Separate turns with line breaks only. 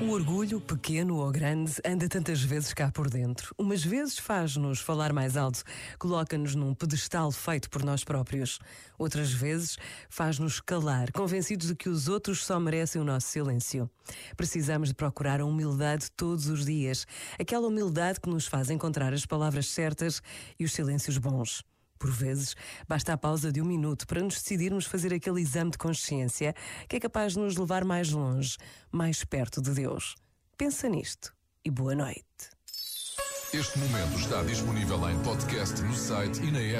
O orgulho, pequeno ou grande, anda tantas vezes cá por dentro. Umas vezes faz-nos falar mais alto, coloca-nos num pedestal feito por nós próprios. Outras vezes faz-nos calar, convencidos de que os outros só merecem o nosso silêncio. Precisamos de procurar a humildade todos os dias, aquela humildade que nos faz encontrar as palavras certas e os silêncios bons. Por vezes, basta a pausa de um minuto para nos decidirmos fazer aquele exame de consciência que é capaz de nos levar mais longe, mais perto de Deus. Pensa nisto e boa noite.
Este momento está disponível em podcast no site e na app.